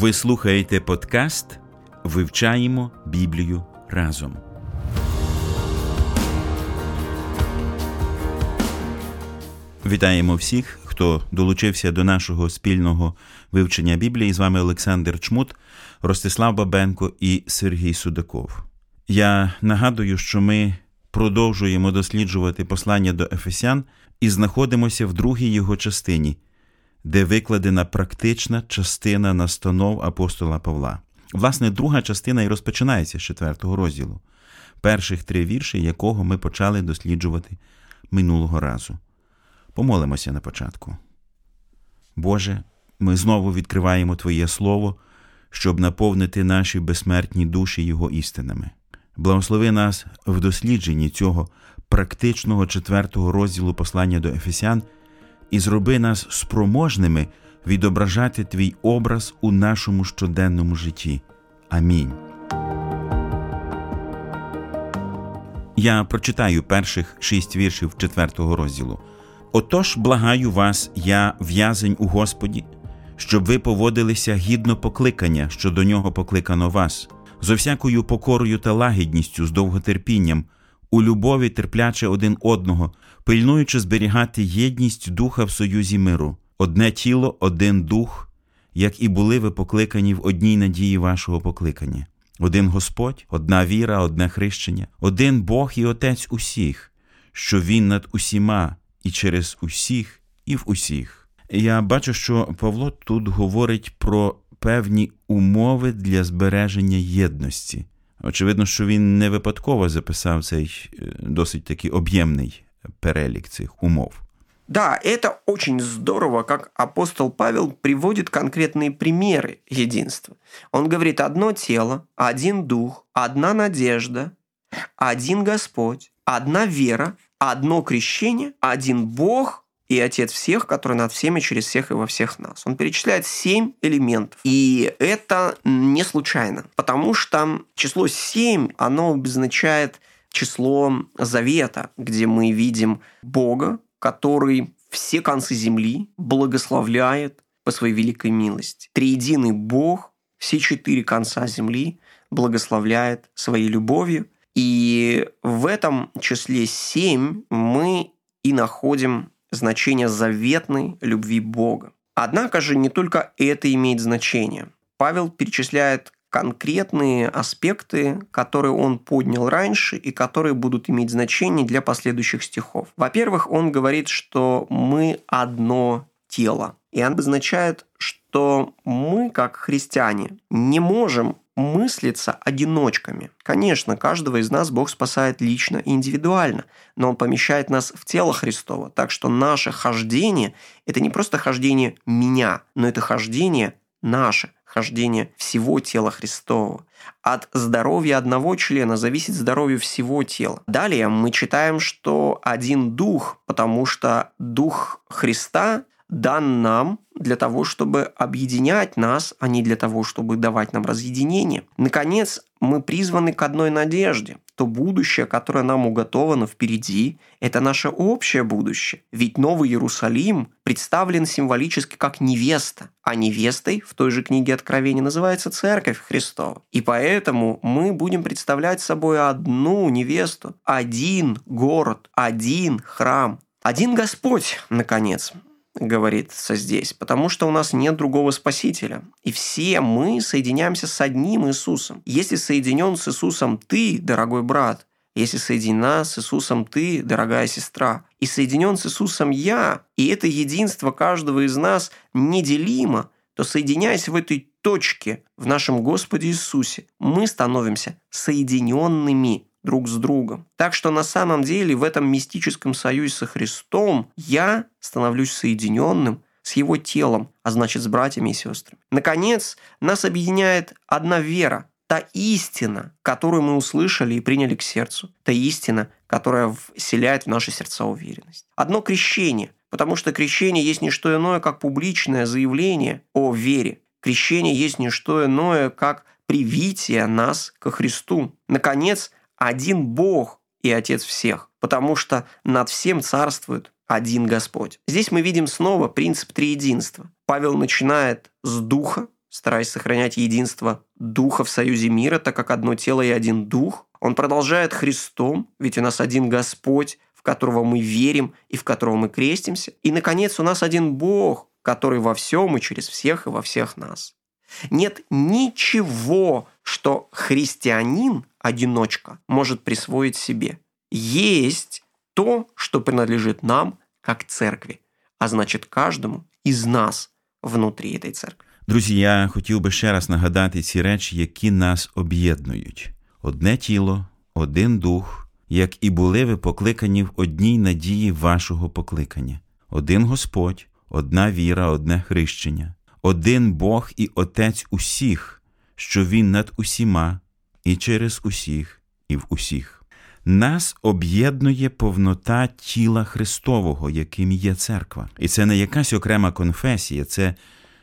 Ви слухаєте подкаст Вивчаємо Біблію разом. Вітаємо всіх, хто долучився до нашого спільного вивчення Біблії. З вами Олександр Чмут, Ростислав Бабенко і Сергій Судаков. Я нагадую, що ми продовжуємо досліджувати послання до Ефесян і знаходимося в другій його частині, де викладена практична частина настанов апостола Павла. Власне, друга частина і розпочинається з четвертого розділу, перших три вірші, якого ми почали досліджувати минулого разу. Помолимося на початку. Боже, ми знову відкриваємо Твоє Слово, щоб наповнити наші безсмертні душі Його істинами. Благослови нас в дослідженні цього практичного четвертого розділу послання до Ефесян і зроби нас спроможними відображати Твій образ у нашому щоденному житті. Амінь. Я прочитаю перших шість віршів четвертого розділу. Отож, благаю вас, я в'язень у Господі, щоб ви поводилися гідно покликання, що до нього покликано вас, зо всякою покорою та лагідністю, з довготерпінням, у любові терпляче один одного, пильнуючи зберігати єдність духа в союзі миру, одне тіло, один дух, як і були ви покликані в одній надії вашого покликання. Один Господь, одна віра, одне хрещення, один Бог і Отець усіх, що Він над усіма і через усіх, і в усіх. Я бачу, що Павло тут говорить про певні умови для збереження єдності. Очевидно, що він не випадково записав цей досить такий об'ємний перелік цих умов. Да, это очень здорово, как апостол Павел приводит конкретные примеры единства. Он говорит одно тело, один дух, одна надежда, один Господь, одна вера, одно крещение, один Бог и Отец всех, который над всеми, через всех и во всех нас. Он перечисляет семь элементов. И это не случайно, потому что число семь, оно обозначает число завета, где мы видим Бога, который все концы земли благословляет по своей великой милости. Триединый Бог все четыре конца земли благословляет своей любовью. И в этом числе семь мы и находим значение заветной любви Бога. Однако же не только это имеет значение. Павел перечисляет конкретные аспекты, которые он поднял раньше и которые будут иметь значение для последующих стихов. Во-первых, он говорит, что мы одно тело. И он обозначает, что мы, как христиане, не можем мыслиться одиночками. Конечно, каждого из нас Бог спасает лично и индивидуально, но Он помещает нас в тело Христова. Так что наше хождение – это не просто хождение меня, но это хождение наше, хождение всего тела Христова. От здоровья одного члена зависит здоровье всего тела. Далее мы читаем, что один дух, потому что дух Христа дан нам для того, чтобы объединять нас, а не для того, чтобы давать нам разъединение. Наконец, мы призваны к одной надежде. То будущее, которое нам уготовано впереди, это наше общее будущее. Ведь Новый Иерусалим представлен символически как невеста, а невестой в той же книге Откровения называется Церковь Христова. И поэтому мы будем представлять собой одну невесту, один город, один храм, один Господь, наконец говорится здесь, потому что у нас нет другого Спасителя. И все мы соединяемся с одним Иисусом. Если соединен с Иисусом ты, дорогой брат, если соединена с Иисусом ты, дорогая сестра, и соединен с Иисусом я, и это единство каждого из нас неделимо, то соединяясь в этой точке в нашем Господе Иисусе, мы становимся соединенными друг с другом. Так что на самом деле в этом мистическом союзе со Христом я становлюсь соединенным с его телом, а значит с братьями и сестрами. Наконец, нас объединяет одна вера, та истина, которую мы услышали и приняли к сердцу, та истина, которая вселяет в наши сердца уверенность. Одно крещение, потому что крещение есть не что иное, как публичное заявление о вере. Крещение есть не что иное, как привитие нас ко Христу. Наконец, один Бог и Отец всех, потому что над всем царствует один Господь. Здесь мы видим снова принцип триединства. Павел начинает с духа, стараясь сохранять единство духа в союзе мира, так как одно тело и один дух. Он продолжает Христом, ведь у нас один Господь, в которого мы верим и в которого мы крестимся. И, наконец, у нас один Бог, который во всем и через всех и во всех нас. Нет ничего, что христианин, одиночка, может присвоить себе. Есть то, что принадлежит нам, как церкви, а значит каждому из нас внутри этой церкви. Друзі, я хотів би ще раз нагадати ці речі, які нас об'єднують: одне тіло, один дух, як і були ви покликані в одній надії вашого покликання, один Господь, одна віра, одне хрещення, один Бог і Отець усіх, що Він над усіма, і через усіх, і в усіх. Нас об'єднує повнота тіла Христового, яким є церква. І це не якась окрема конфесія, це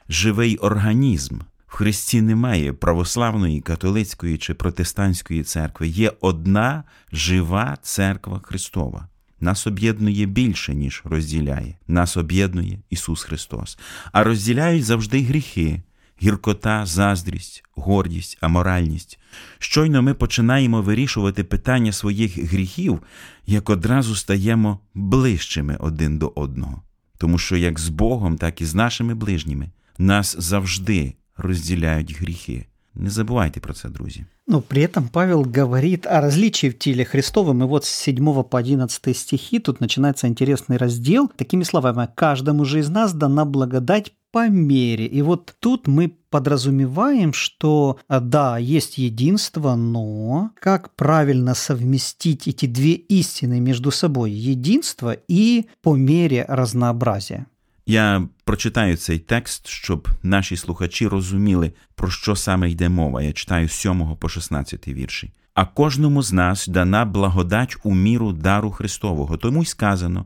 живий організм. В Христі немає православної, католицької чи протестантської церкви. Є одна жива церква Христова. Нас об'єднує більше, ніж розділяє. Нас об'єднує Ісус Христос. А розділяють завжди гріхи, гіркота, заздрість, гордість, аморальність. Щойно ми починаємо вирішувати питання своїх гріхів, як одразу стаємо ближчими один до одного. Тому що як з Богом, так і з нашими ближніми нас завжди разделяют грехи. Не забывайте про это, друзья. Но при этом Павел говорит о различии в теле Христовом. И вот с 7 по 11 стихи тут начинается интересный раздел. Такими словами, «Каждому же из нас дана благодать по мере». И вот тут мы подразумеваем, что да, есть единство, но как правильно совместить эти две истины между собой? Единство и по мере разнообразия. Я прочитаю цей текст, щоб наші слухачі розуміли, про що саме йде мова. Я читаю з 7 по 16 вірші. А кожному з нас дана благодать у міру дару Христового. Тому й сказано: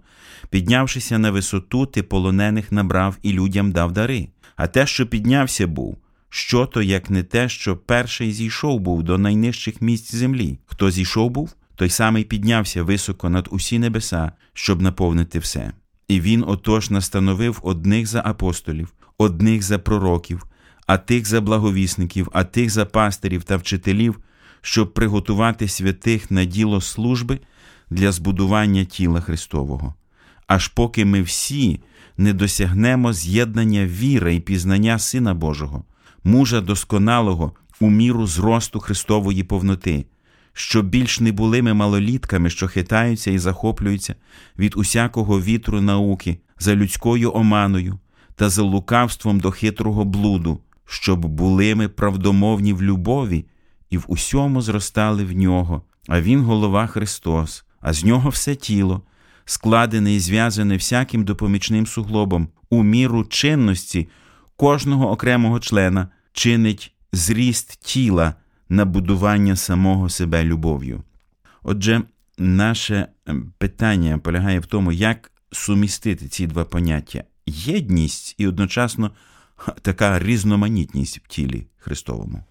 піднявшися на висоту, ти полонених набрав і людям дав дари. А те, що піднявся був, що то, як не те, що перший зійшов був до найнижчих місць землі. Хто зійшов був, той самий піднявся високо над усі небеса, щоб наповнити все. І він отож настановив одних за апостолів, одних за пророків, а тих за благовісників, а тих за пастирів та вчителів, щоб приготувати святих на діло служби для збудування тіла Христового. Аж поки ми всі не досягнемо з'єднання віри і пізнання Сина Божого, мужа досконалого у міру зросту Христової повноти щоб більш не були ми малолітками, що хитаються і захоплюються від усякого вітру науки, за людською оманою та за лукавством до хитрого блуду, щоб були ми правдомовні в любові і в усьому зростали в нього, а Він голова Христос, а з нього все тіло, складене і зв'язане всяким допомічним суглобом, у міру чинності кожного окремого члена чинить зріст тіла на будування самого себе любов'ю. Отже, наше питання полягає в тому, як сумістити ці два поняття єдність і одночасно така різноманітність в тілі Христовому.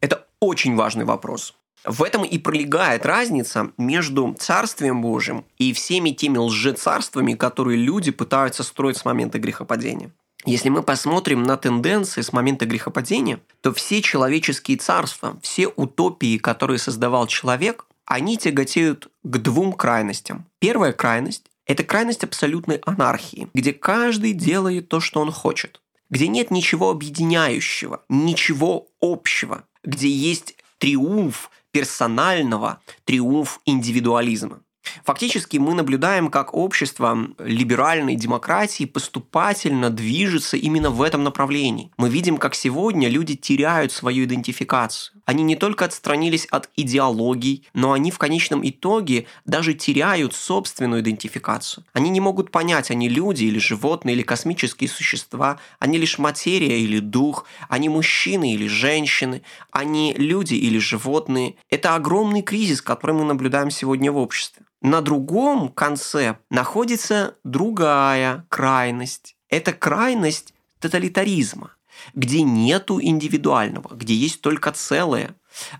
Это очень важный вопрос. В этом и пролегает разница между Царствием Божьим и всеми теми лжецарствами, которые люди пытаются строить с момента грехопадения. Если мы посмотрим на тенденции с момента грехопадения, то все человеческие царства, все утопии, которые создавал человек, они тяготеют к двум крайностям. Первая крайность – это крайность абсолютной анархии, где каждый делает то, что он хочет, где нет ничего объединяющего, ничего общего, где есть триумф персонального, триумф индивидуализма. Фактически мы наблюдаем, как общество либеральной демократии поступательно движется именно в этом направлении. Мы видим, как сегодня люди теряют свою идентификацию. Они не только отстранились от идеологий, но они в конечном итоге даже теряют собственную идентификацию. Они не могут понять, они люди или животные, или космические существа, они лишь материя или дух, они мужчины или женщины, они люди или животные. Это огромный кризис, который мы наблюдаем сегодня в обществе. На другом конце находится другая крайность. Это крайность тоталитаризма, где нету индивидуального, где есть только целое.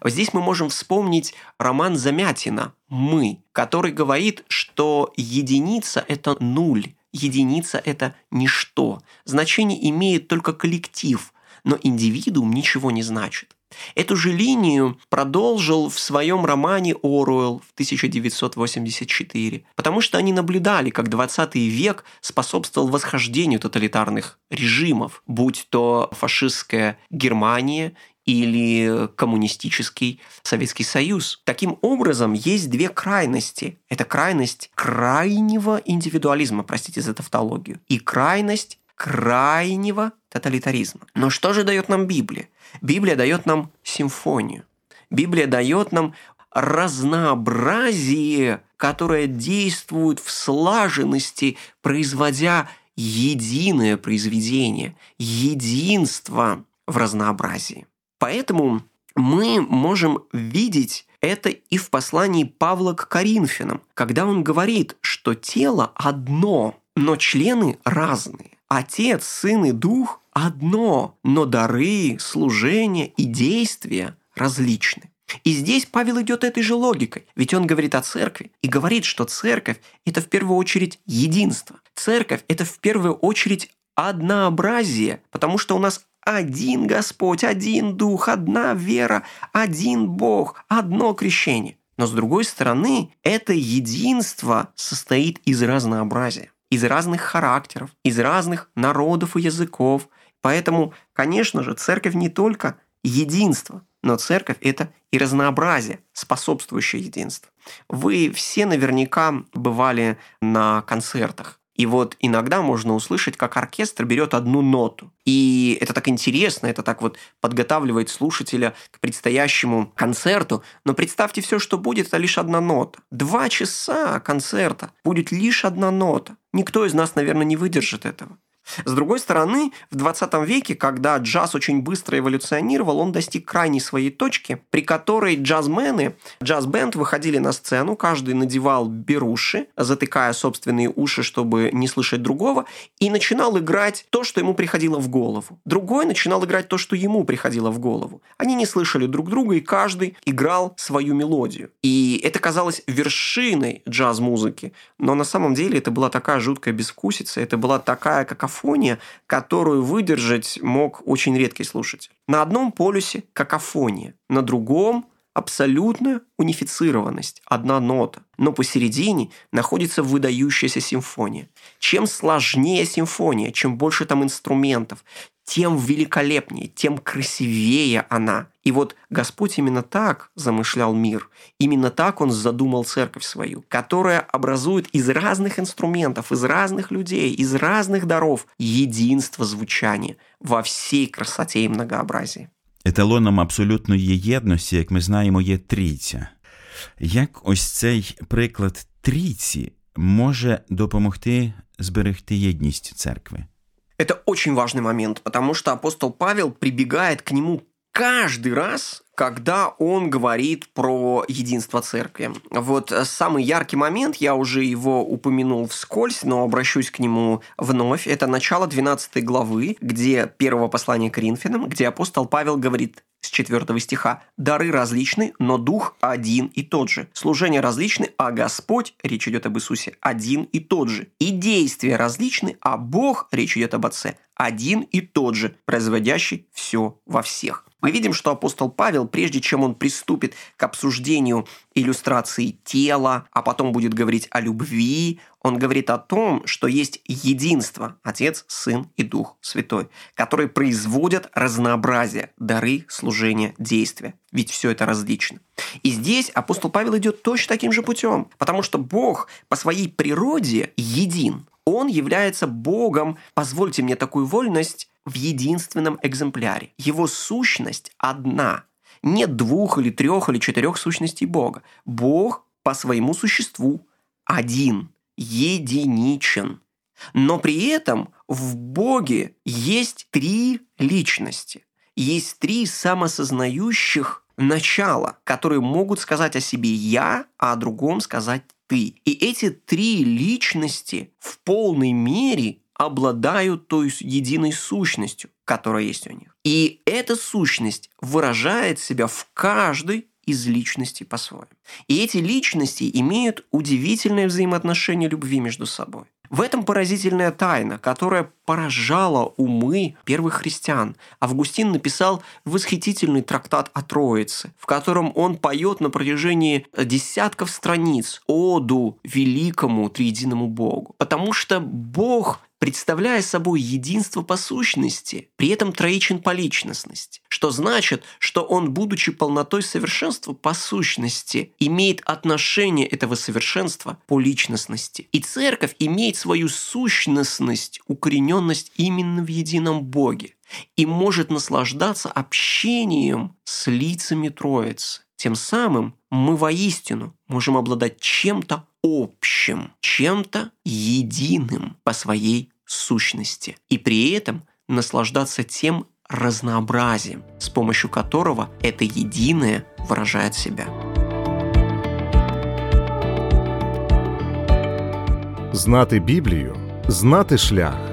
Здесь мы можем вспомнить роман Замятина «Мы», который говорит, что единица – это нуль, единица – это ничто. Значение имеет только коллектив, но индивидуум ничего не значит. Эту же линию продолжил в своем романе Оруэлл в 1984, потому что они наблюдали, как 20 век способствовал восхождению тоталитарных режимов, будь то фашистская Германия или коммунистический Советский Союз. Таким образом, есть две крайности. Это крайность крайнего индивидуализма, простите за тавтологию, и крайность крайнего тоталитаризма. Но что же дает нам Библия? Библия дает нам симфонию. Библия дает нам разнообразие, которое действует в слаженности, производя единое произведение, единство в разнообразии. Поэтому мы можем видеть это и в послании Павла к Коринфянам, когда он говорит, что тело одно, но члены разные. Отец, Сын и Дух одно, но дары, служение и действия различны. И здесь Павел идет этой же логикой, ведь он говорит о церкви и говорит, что церковь – это в первую очередь единство. Церковь – это в первую очередь однообразие, потому что у нас один Господь, один Дух, одна вера, один Бог, одно крещение. Но с другой стороны, это единство состоит из разнообразия, из разных характеров, из разных народов и языков, Поэтому, конечно же, церковь не только единство, но церковь – это и разнообразие, способствующее единству. Вы все наверняка бывали на концертах. И вот иногда можно услышать, как оркестр берет одну ноту. И это так интересно, это так вот подготавливает слушателя к предстоящему концерту. Но представьте все, что будет, это лишь одна нота. Два часа концерта будет лишь одна нота. Никто из нас, наверное, не выдержит этого. С другой стороны, в 20 веке, когда джаз очень быстро эволюционировал, он достиг крайней своей точки, при которой джазмены, джаз-бенд выходили на сцену, каждый надевал беруши, затыкая собственные уши, чтобы не слышать другого, и начинал играть то, что ему приходило в голову. Другой начинал играть то, что ему приходило в голову. Они не слышали друг друга, и каждый играл свою мелодию. И это казалось вершиной джаз-музыки, но на самом деле это была такая жуткая безвкусица, это была такая какофония, какофония, которую выдержать мог очень редкий слушатель. На одном полюсе какофония, на другом абсолютная унифицированность, одна нота. Но посередине находится выдающаяся симфония. Чем сложнее симфония, чем больше там инструментов, тем великолепнее, тем красивее она. И вот Господь именно так замышлял мир. Именно так Он задумал церковь свою, которая образует из разных инструментов, из разных людей, из разных даров единство звучания во всей красоте и многообразии. Еталоном абсолютної єдності, як ми знаємо, є трійця. Як ось цей приклад трійці може допомогти зберегти єдність церкви? Это очень важный момент, потому что апостол Павел прибегает к нему каждый раз, когда он говорит про единство церкви. Вот самый яркий момент, я уже его упомянул вскользь, но обращусь к нему вновь, это начало 12 главы, где первого послания к Коринфянам, где апостол Павел говорит с 4 стиха. «Дары различны, но Дух один и тот же. Служения различны, а Господь, речь идет об Иисусе, один и тот же. И действия различны, а Бог, речь идет об Отце, один и тот же, производящий все во всех». Мы видим, что апостол Павел, прежде чем он приступит к обсуждению иллюстрации тела, а потом будет говорить о любви, он говорит о том, что есть единство – Отец, Сын и Дух Святой, которые производят разнообразие, дары, служения, действия. Ведь все это различно. И здесь апостол Павел идет точно таким же путем, потому что Бог по своей природе един. Он является Богом, позвольте мне такую вольность, в единственном экземпляре. Его сущность одна. Нет двух или трех или четырех сущностей Бога. Бог по своему существу один, единичен. Но при этом в Боге есть три личности. Есть три самосознающих начала, которые могут сказать о себе «я», а о другом сказать «ты». И эти три личности в полной мере обладают той единой сущностью, которая есть у них. И эта сущность выражает себя в каждой из личностей по-своему. И эти личности имеют удивительное взаимоотношение любви между собой. В этом поразительная тайна, которая поражала умы первых христиан. Августин написал восхитительный трактат о Троице, в котором он поет на протяжении десятков страниц оду великому триединому Богу. Потому что Бог представляя собой единство по сущности, при этом троичен по личностности, что значит, что он, будучи полнотой совершенства по сущности, имеет отношение этого совершенства по личностности. И церковь имеет свою сущностность, укорененность именно в едином Боге и может наслаждаться общением с лицами Троицы. Тем самым мы воистину можем обладать чем-то общим, чем-то единым по своей сущности. И при этом наслаждаться тем разнообразием, с помощью которого это единое выражает себя. Знати Біблію, знати шлях.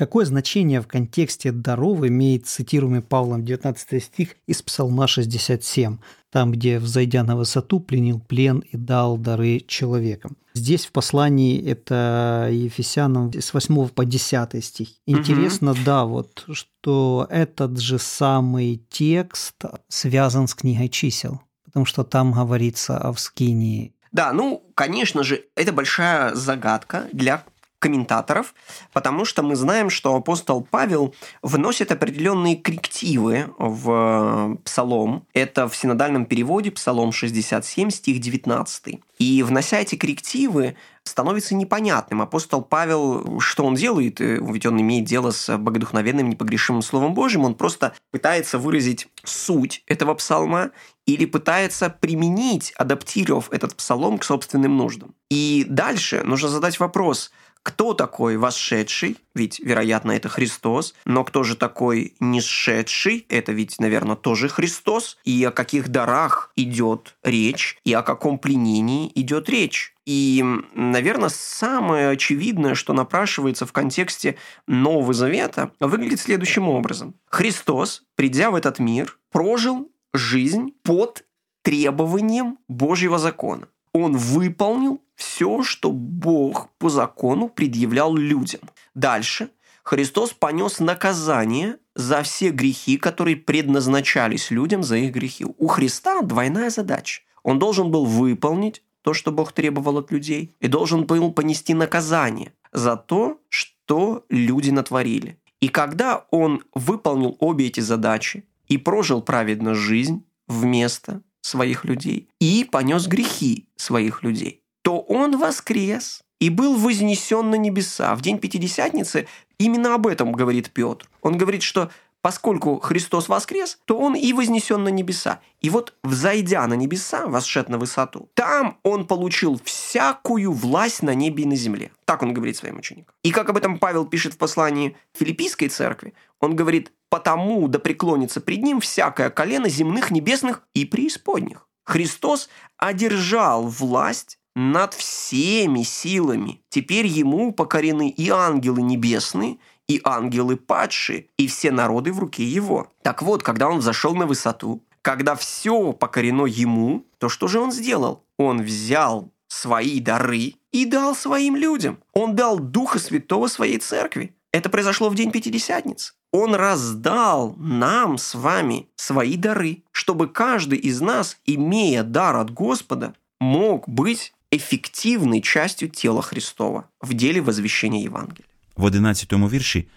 Какое значение в контексте даров имеет цитируемый Павлом 19 стих из Псалма 67, там, где, взойдя на высоту, пленил плен и дал дары человекам. Здесь в послании это Ефесянам с 8 по 10 стих. Интересно, угу. да, вот, что этот же самый текст связан с книгой чисел, потому что там говорится о вскинии да, ну, конечно же, это большая загадка для комментаторов, потому что мы знаем, что апостол Павел вносит определенные коррективы в Псалом. Это в синодальном переводе Псалом 67, стих 19. И внося эти коррективы, становится непонятным. Апостол Павел, что он делает? Ведь он имеет дело с богодухновенным, непогрешимым Словом Божьим. Он просто пытается выразить суть этого псалма или пытается применить, адаптировав этот псалом к собственным нуждам. И дальше нужно задать вопрос – кто такой восшедший? Ведь, вероятно, это Христос. Но кто же такой несшедший? Это ведь, наверное, тоже Христос. И о каких дарах идет речь, и о каком пленении идет речь. И, наверное, самое очевидное, что напрашивается в контексте Нового Завета, выглядит следующим образом. Христос, придя в этот мир, прожил жизнь под требованием Божьего закона. Он выполнил все, что Бог по закону предъявлял людям. Дальше Христос понес наказание за все грехи, которые предназначались людям за их грехи. У Христа двойная задача. Он должен был выполнить то, что Бог требовал от людей, и должен был понести наказание за то, что люди натворили. И когда он выполнил обе эти задачи и прожил праведно жизнь вместо своих людей и понес грехи своих людей, то он воскрес и был вознесен на небеса. В день Пятидесятницы именно об этом говорит Петр. Он говорит, что поскольку Христос воскрес, то он и вознесен на небеса. И вот, взойдя на небеса, восшед на высоту, там он получил всякую власть на небе и на земле. Так он говорит своим ученикам. И как об этом Павел пишет в послании Филиппийской церкви, он говорит, «Потому да преклонится пред ним всякое колено земных, небесных и преисподних». Христос одержал власть над всеми силами. Теперь ему покорены и ангелы небесные, и ангелы падшие, и все народы в руке его. Так вот, когда он взошел на высоту, когда все покорено ему, то что же он сделал? Он взял свои дары и дал своим людям. Он дал Духа Святого своей церкви. Это произошло в день Пятидесятницы. Он раздал нам с вами свои дары, чтобы каждый из нас, имея дар от Господа, мог быть эффективной частью тела Христова в деле возвещения Євангелія. В 11 вірші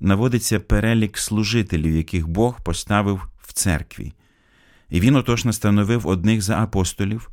наводиться перелік служителів, яких Бог поставив в церкві. І він отож настановив одних за апостолів,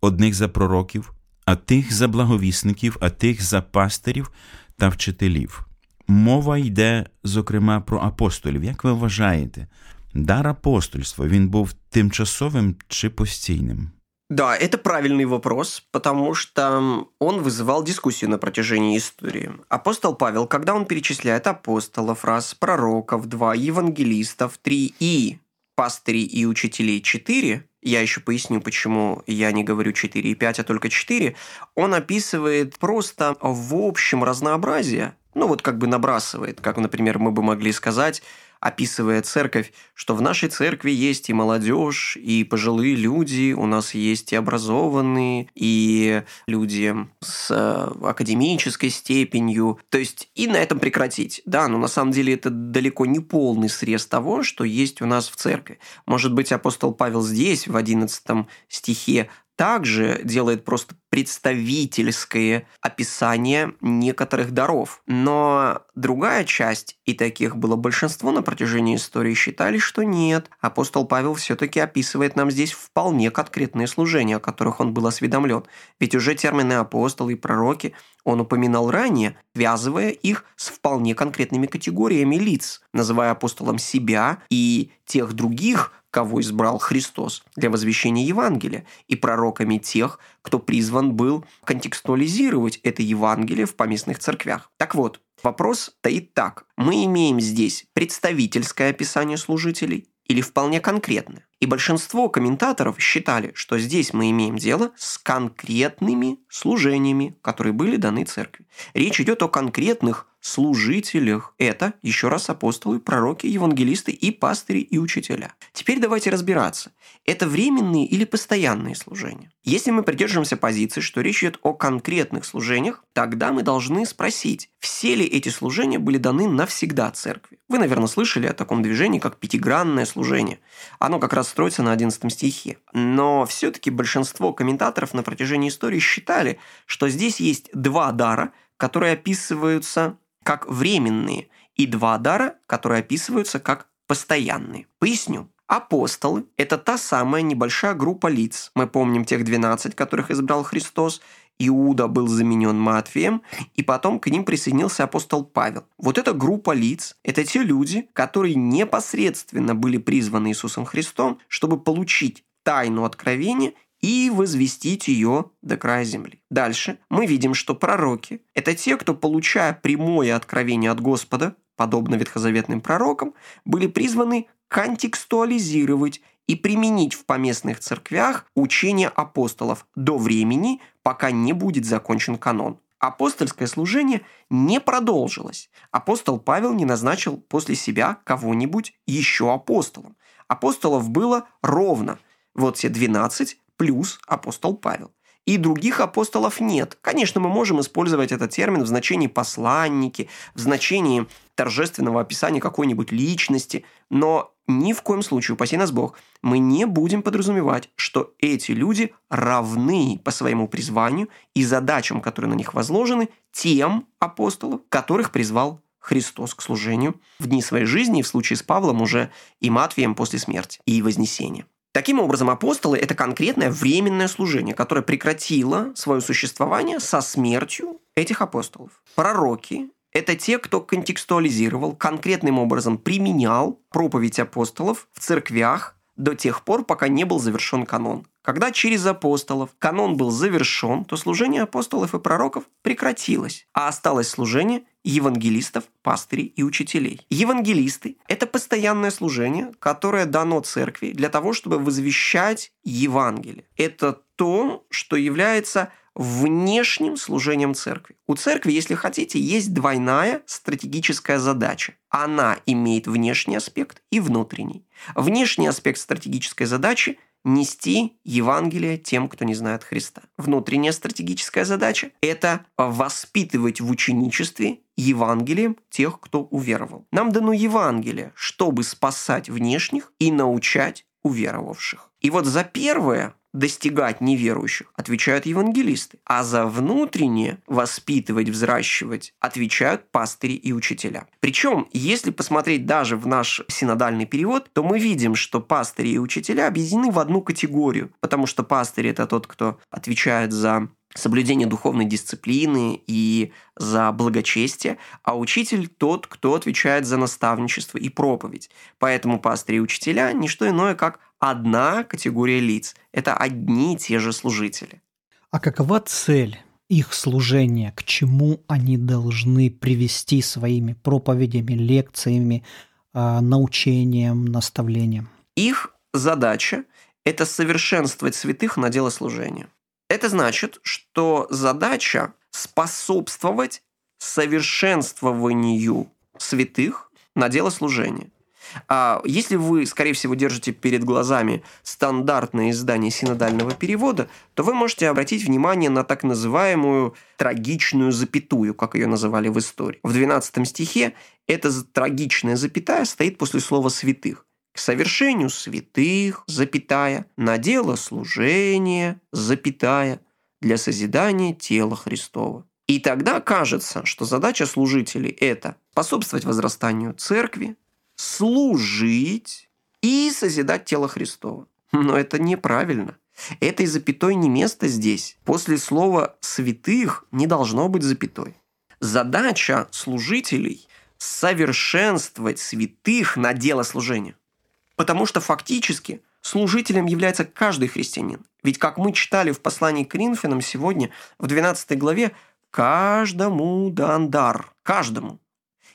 одних за пророків, а тих за благовісників, а тих за пастирів та вчителів. Мова йде, зокрема, про апостолів. Як ви вважаєте, дар апостольства він був тимчасовим чи постійним? Да, это правильный вопрос, потому что он вызывал дискуссию на протяжении истории. Апостол Павел, когда он перечисляет апостолов, раз, пророков, два, евангелистов, три и пастырей и учителей четыре, я еще поясню, почему я не говорю 4 и 5, а только 4, он описывает просто в общем разнообразие, ну вот как бы набрасывает, как, например, мы бы могли сказать, описывая церковь, что в нашей церкви есть и молодежь, и пожилые люди, у нас есть и образованные, и люди с э, академической степенью. То есть и на этом прекратить. Да, но на самом деле это далеко не полный срез того, что есть у нас в церкви. Может быть, апостол Павел здесь, в 11 стихе, также делает просто представительское описание некоторых даров. Но другая часть, и таких было большинство на протяжении истории, считали, что нет. Апостол Павел все-таки описывает нам здесь вполне конкретные служения, о которых он был осведомлен. Ведь уже термины апостолы и пророки он упоминал ранее, связывая их с вполне конкретными категориями лиц, называя апостолом себя и тех других, кого избрал Христос для возвещения Евангелия, и пророками тех, кто призван был контекстуализировать это Евангелие в поместных церквях. Так вот, вопрос стоит так. Мы имеем здесь представительское описание служителей или вполне конкретное. И большинство комментаторов считали, что здесь мы имеем дело с конкретными служениями, которые были даны церкви. Речь идет о конкретных служителях. Это, еще раз, апостолы, пророки, евангелисты и пастыри и учителя. Теперь давайте разбираться. Это временные или постоянные служения? Если мы придерживаемся позиции, что речь идет о конкретных служениях, тогда мы должны спросить, все ли эти служения были даны навсегда церкви. Вы, наверное, слышали о таком движении, как пятигранное служение. Оно как раз строится на 11 стихе. Но все-таки большинство комментаторов на протяжении истории считали, что здесь есть два дара, которые описываются как временные, и два дара, которые описываются как постоянные. Поясню. Апостолы – это та самая небольшая группа лиц. Мы помним тех 12, которых избрал Христос. Иуда был заменен Матфеем, и потом к ним присоединился апостол Павел. Вот эта группа лиц – это те люди, которые непосредственно были призваны Иисусом Христом, чтобы получить тайну откровения и возвестить ее до края земли. Дальше мы видим, что пророки – это те, кто, получая прямое откровение от Господа, подобно ветхозаветным пророкам, были призваны контекстуализировать и применить в поместных церквях учение апостолов до времени, пока не будет закончен канон. Апостольское служение не продолжилось. Апостол Павел не назначил после себя кого-нибудь еще апостолом. Апостолов было ровно. Вот все 12 плюс апостол Павел. И других апостолов нет. Конечно, мы можем использовать этот термин в значении посланники, в значении торжественного описания какой-нибудь личности, но ни в коем случае, упаси нас Бог, мы не будем подразумевать, что эти люди равны по своему призванию и задачам, которые на них возложены, тем апостолам, которых призвал Христос к служению в дни своей жизни, в случае с Павлом уже и Матвием после смерти и вознесения. Таким образом, апостолы – это конкретное временное служение, которое прекратило свое существование со смертью этих апостолов. Пророки – это те, кто контекстуализировал, конкретным образом применял проповедь апостолов в церквях до тех пор, пока не был завершен канон. Когда через апостолов канон был завершен, то служение апостолов и пророков прекратилось, а осталось служение евангелистов, пастырей и учителей. Евангелисты – это постоянное служение, которое дано церкви для того, чтобы возвещать Евангелие. Это то, что является внешним служением церкви. У церкви, если хотите, есть двойная стратегическая задача. Она имеет внешний аспект и внутренний. Внешний аспект стратегической задачи нести Евангелие тем, кто не знает Христа. Внутренняя стратегическая задача – это воспитывать в ученичестве Евангелием тех, кто уверовал. Нам дано Евангелие, чтобы спасать внешних и научать уверовавших. И вот за первое достигать неверующих, отвечают евангелисты. А за внутреннее воспитывать, взращивать отвечают пастыри и учителя. Причем, если посмотреть даже в наш синодальный перевод, то мы видим, что пастыри и учителя объединены в одну категорию, потому что пастырь – это тот, кто отвечает за соблюдение духовной дисциплины и за благочестие, а учитель тот, кто отвечает за наставничество и проповедь. Поэтому пастыри и учителя – не что иное, как одна категория лиц. Это одни и те же служители. А какова цель их служения? К чему они должны привести своими проповедями, лекциями, а, научением, наставлением? Их задача – это совершенствовать святых на дело служения. Это значит, что задача способствовать совершенствованию святых на дело служения. А если вы, скорее всего, держите перед глазами стандартное издание синодального перевода, то вы можете обратить внимание на так называемую трагичную запятую, как ее называли в истории. В 12 стихе эта трагичная запятая стоит после слова «святых» к совершению святых, запятая, на дело служения, запятая, для созидания тела Христова. И тогда кажется, что задача служителей – это способствовать возрастанию церкви, служить и созидать тело Христова. Но это неправильно. Этой запятой не место здесь. После слова «святых» не должно быть запятой. Задача служителей – совершенствовать святых на дело служения. Потому что фактически служителем является каждый христианин. Ведь, как мы читали в послании к Коринфянам сегодня, в 12 главе, каждому дан дар. Каждому.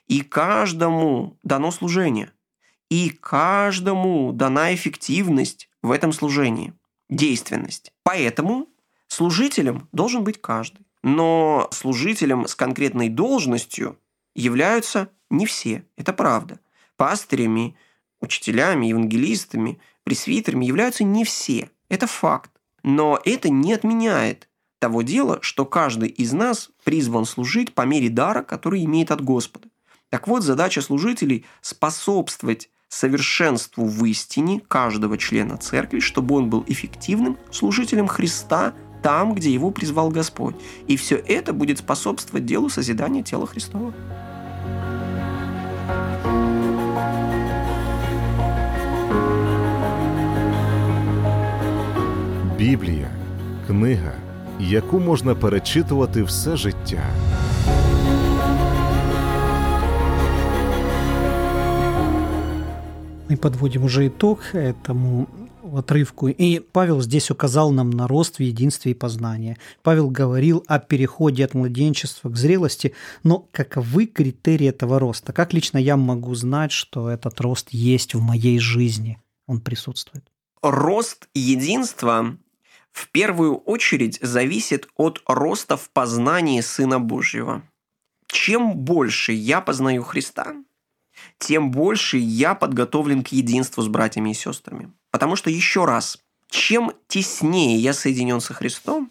И каждому дано служение. И каждому дана эффективность в этом служении, действенность. Поэтому служителем должен быть каждый. Но служителем с конкретной должностью являются не все. Это правда. Пастырями, учителями, евангелистами, пресвитерами являются не все. Это факт. Но это не отменяет того дела, что каждый из нас призван служить по мере дара, который имеет от Господа. Так вот, задача служителей – способствовать совершенству в истине каждого члена церкви, чтобы он был эффективным служителем Христа там, где его призвал Господь. И все это будет способствовать делу созидания тела Христова. Біблія книга, яку можна перечитувати все життя. Мы подводим уже итог этому отрывку. И Павел здесь указал нам на рост в единстве и познании. Павел говорил о переходе от младенчества к зрелости, но каковы критерии этого роста? Как лично я могу знать, что этот рост есть в моей жизни? Он присутствует. Рост единства в первую очередь зависит от роста в познании Сына Божьего. Чем больше я познаю Христа, тем больше я подготовлен к единству с братьями и сестрами. Потому что, еще раз, чем теснее я соединен со Христом,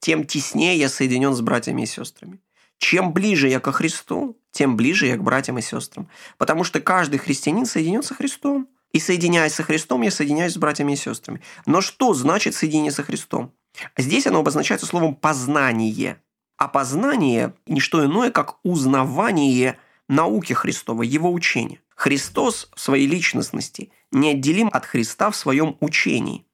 тем теснее я соединен с братьями и сестрами. Чем ближе я ко Христу, тем ближе я к братьям и сестрам. Потому что каждый христианин соединен со Христом. И соединяясь со Христом, я соединяюсь с братьями и сестрами. Но что значит соединение со Христом? Здесь оно обозначается словом «познание». А познание – не что иное, как узнавание – науки Христовой, его учения. Христос в своей личностности неотделим от Христа в своем учении.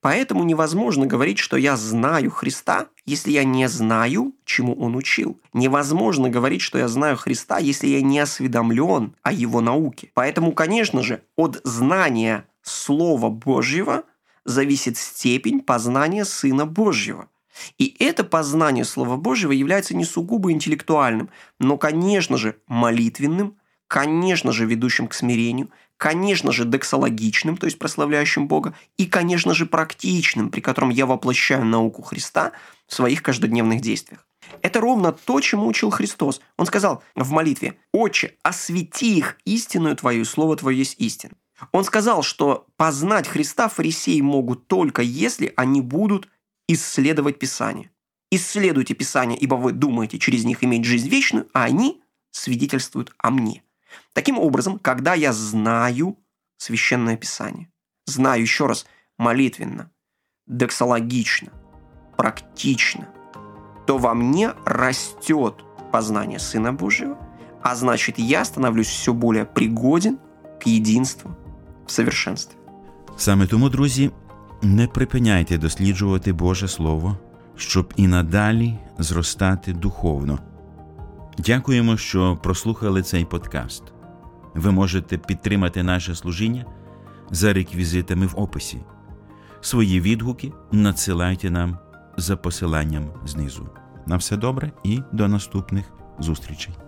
Поэтому невозможно говорить, что я знаю Христа, если я не знаю, чему Он учил. Невозможно говорить, что я знаю Христа, если я не осведомлен о Его науке. Поэтому, конечно же, от знания Слова Божьего зависит степень познания Сына Божьего – и это познание Слова Божьего является не сугубо интеллектуальным, но, конечно же, молитвенным, конечно же, ведущим к смирению, конечно же, дексологичным, то есть прославляющим Бога, и, конечно же, практичным, при котором я воплощаю науку Христа в своих каждодневных действиях. Это ровно то, чему учил Христос. Он сказал в молитве, «Отче, освети их истинную Твою, Слово Твое есть истина». Он сказал, что познать Христа фарисеи могут только если они будут исследовать Писание. Исследуйте Писание, ибо вы думаете через них иметь жизнь вечную, а они свидетельствуют о мне. Таким образом, когда я знаю Священное Писание, знаю еще раз молитвенно, дексологично, практично, то во мне растет познание Сына Божьего, а значит, я становлюсь все более пригоден к единству в совершенстве. Саме тому, друзі, не припиняйте досліджувати Боже Слово, щоб і надалі зростати духовно. Дякуємо, що прослухали цей подкаст. Ви можете підтримати наше служіння за реквізитами в описі. Свої відгуки надсилайте нам за посиланням знизу. На все добре і до наступних зустрічей.